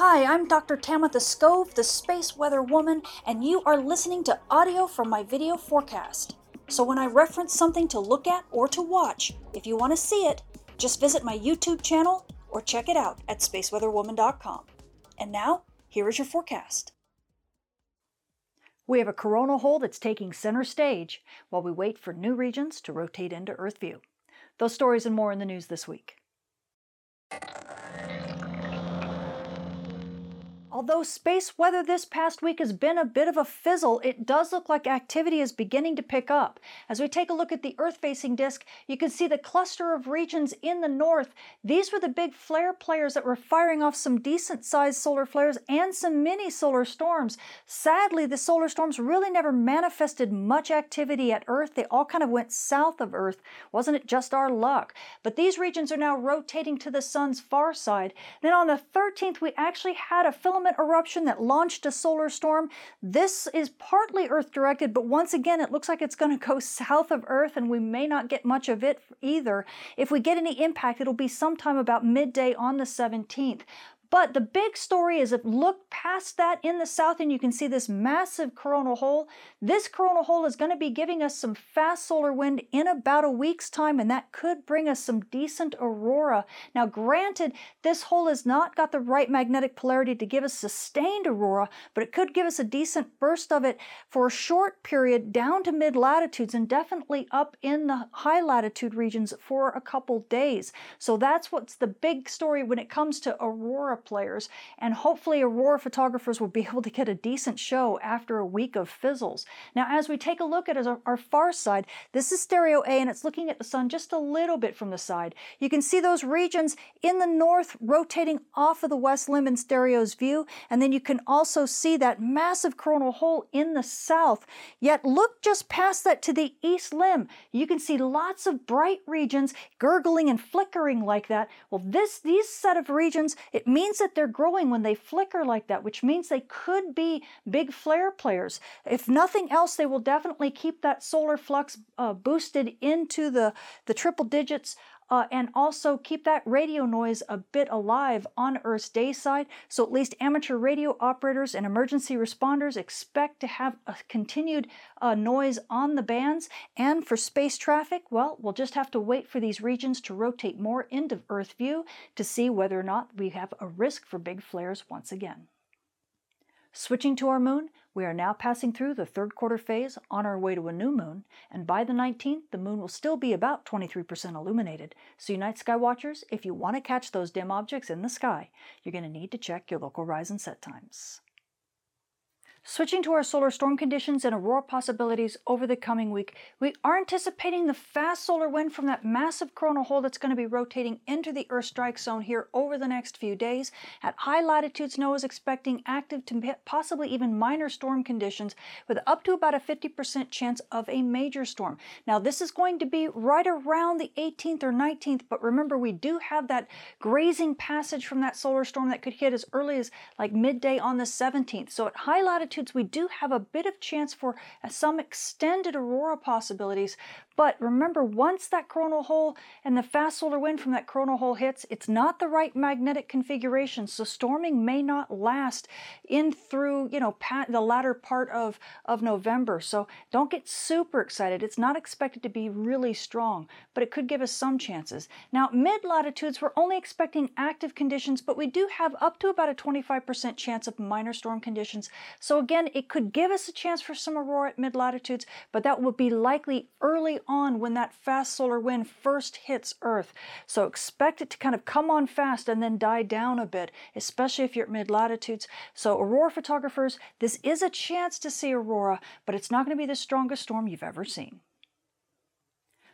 Hi, I'm Dr. Tamitha Skov, the Space Weather Woman, and you are listening to audio from my video forecast. So when I reference something to look at or to watch, if you want to see it, just visit my YouTube channel or check it out at spaceweatherwoman.com. And now, here is your forecast. We have a coronal hole that's taking center stage while we wait for new regions to rotate into Earth view. Those stories and more in the news this week. Although space weather this past week has been a bit of a fizzle, it does look like activity is beginning to pick up. As we take a look at the Earth facing disk, you can see the cluster of regions in the north. These were the big flare players that were firing off some decent sized solar flares and some mini solar storms. Sadly, the solar storms really never manifested much activity at Earth. They all kind of went south of Earth. Wasn't it just our luck? But these regions are now rotating to the sun's far side. Then on the 13th, we actually had a filament eruption that launched a solar storm. This is partly Earth directed, but once again, it looks like it's going to go south of Earth and we may not get much of it either. If we get any impact, it'll be sometime about midday on the 17th. But the big story is if look past that in the south and you can see this massive coronal hole. This coronal hole is going to be giving us some fast solar wind in about a week's time and that could bring us some decent aurora. Now granted, this hole has not got the right magnetic polarity to give us sustained aurora, but it could give us a decent burst of it for a short period down to mid latitudes and definitely up in the high latitude regions for a couple days. So that's what's the big story when it comes to aurora players, and hopefully Aurora photographers will be able to get a decent show after a week of fizzles. Now, as we take a look at our, our far side, this is stereo A, and it's looking at the sun just a little bit from the side. You can see those regions in the north rotating off of the west limb in stereo's view, and then you can also see that massive coronal hole in the south. Yet look just past that to the east limb. You can see lots of bright regions gurgling and flickering like that. Well, this these set of regions, it means means that they're growing when they flicker like that, which means they could be big flare players. If nothing else, they will definitely keep that solar flux uh, boosted into the, the triple digits uh, and also keep that radio noise a bit alive on Earth's day side. So at least amateur radio operators and emergency responders expect to have a continued uh, noise on the bands. And for space traffic, well, we'll just have to wait for these regions to rotate more into Earth view to see whether or not we have a risk for big flares once again. Switching to our moon, we are now passing through the third quarter phase on our way to a new moon, and by the 19th, the moon will still be about 23% illuminated. So, you night sky watchers, if you want to catch those dim objects in the sky, you're going to need to check your local rise and set times. Switching to our solar storm conditions and aurora possibilities over the coming week, we are anticipating the fast solar wind from that massive coronal hole that's going to be rotating into the Earth strike zone here over the next few days. At high latitudes, NOAA is expecting active to possibly even minor storm conditions with up to about a 50% chance of a major storm. Now, this is going to be right around the 18th or 19th, but remember, we do have that grazing passage from that solar storm that could hit as early as like midday on the 17th. So at high latitudes, we do have a bit of chance for some extended aurora possibilities. But remember, once that coronal hole and the fast solar wind from that coronal hole hits, it's not the right magnetic configuration. So storming may not last in through, you know, the latter part of, of November. So don't get super excited. It's not expected to be really strong, but it could give us some chances. Now, mid latitudes, we're only expecting active conditions, but we do have up to about a 25% chance of minor storm conditions. So again, it could give us a chance for some aurora at mid latitudes, but that would be likely early on when that fast solar wind first hits Earth. So expect it to kind of come on fast and then die down a bit, especially if you're at mid latitudes. So, aurora photographers, this is a chance to see aurora, but it's not going to be the strongest storm you've ever seen.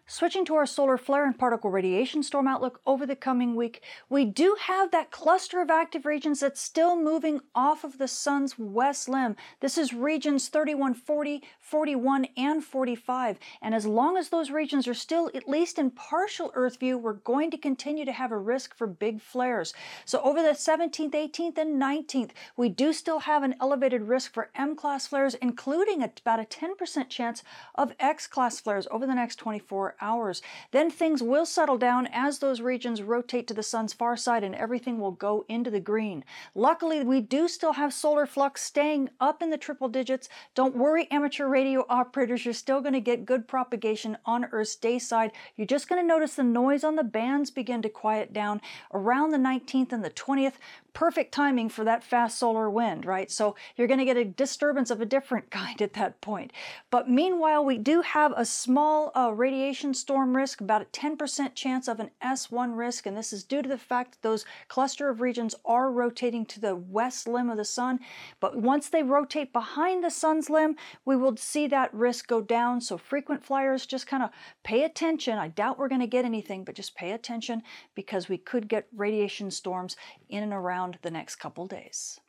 Switching to our solar flare and particle radiation storm outlook over the coming week, we do have that cluster of active regions that's still moving off of the sun's west limb. This is regions 3140, 41, and 45. And as long as those regions are still at least in partial Earth view, we're going to continue to have a risk for big flares. So over the 17th, 18th, and 19th, we do still have an elevated risk for M class flares, including about a 10% chance of X class flares over the next 24 24 hours. Then things will settle down as those regions rotate to the sun's far side and everything will go into the green. Luckily, we do still have solar flux staying up in the triple digits. Don't worry, amateur radio operators, you're still going to get good propagation on Earth's day side. You're just going to notice the noise on the bands begin to quiet down around the 19th and the 20th perfect timing for that fast solar wind, right? So you're going to get a disturbance of a different kind at that point. But meanwhile, we do have a small uh, radiation storm risk, about a 10% chance of an S1 risk, and this is due to the fact that those cluster of regions are rotating to the west limb of the sun. But once they rotate behind the sun's limb, we will see that risk go down. So frequent flyers just kind of pay attention. I doubt we're going to get anything, but just pay attention because we could get radiation storms in and around around the next couple days.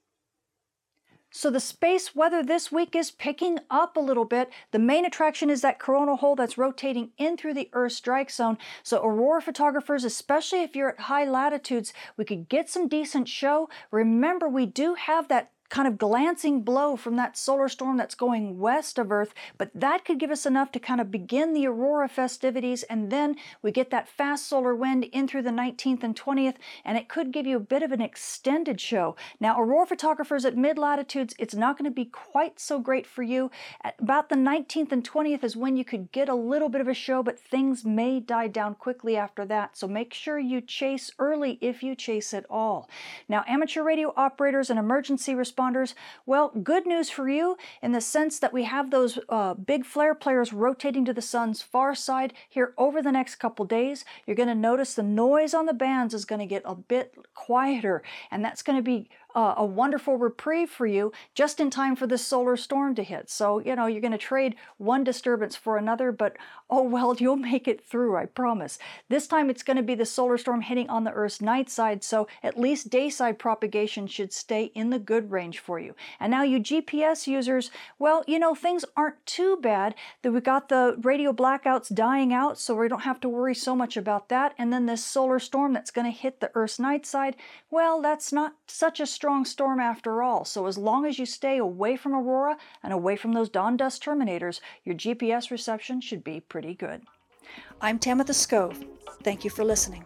So the space weather this week is picking up a little bit. The main attraction is that coronal hole that's rotating in through the Earth strike zone. So aurora photographers, especially if you're at high latitudes, we could get some decent show. Remember, we do have that kind of glancing blow from that solar storm that's going west of Earth, but that could give us enough to kind of begin the aurora festivities, and then we get that fast solar wind in through the 19th and 20th, and it could give you a bit of an extended show. Now, aurora photographers at mid latitudes, it's not going to be quite so great for you. At about the 19th and 20th is when you could get a little bit of a show, but things may die down quickly after that, so make sure you chase early if you chase at all. Now, amateur radio operators and emergency responders responders? Well, good news for you in the sense that we have those uh, big flare players rotating to the sun's far side here over the next couple days. You're going to notice the noise on the bands is going to get a bit quieter, and that's going to be a wonderful reprieve for you just in time for this solar storm to hit. So, you know, you're going to trade one disturbance for another, but oh well, you'll make it through, I promise. This time it's going to be the solar storm hitting on the Earth's night side, so at least day side propagation should stay in the good range for you. And now, you GPS users, well, you know, things aren't too bad. That we got the radio blackouts dying out, so we don't have to worry so much about that. And then this solar storm that's going to hit the Earth's night side, well, that's not such a strong storm after all, so as long as you stay away from Aurora and away from those dawn dusk terminators, your GPS reception should be pretty good. I'm Tamitha Skov. Thank you for listening.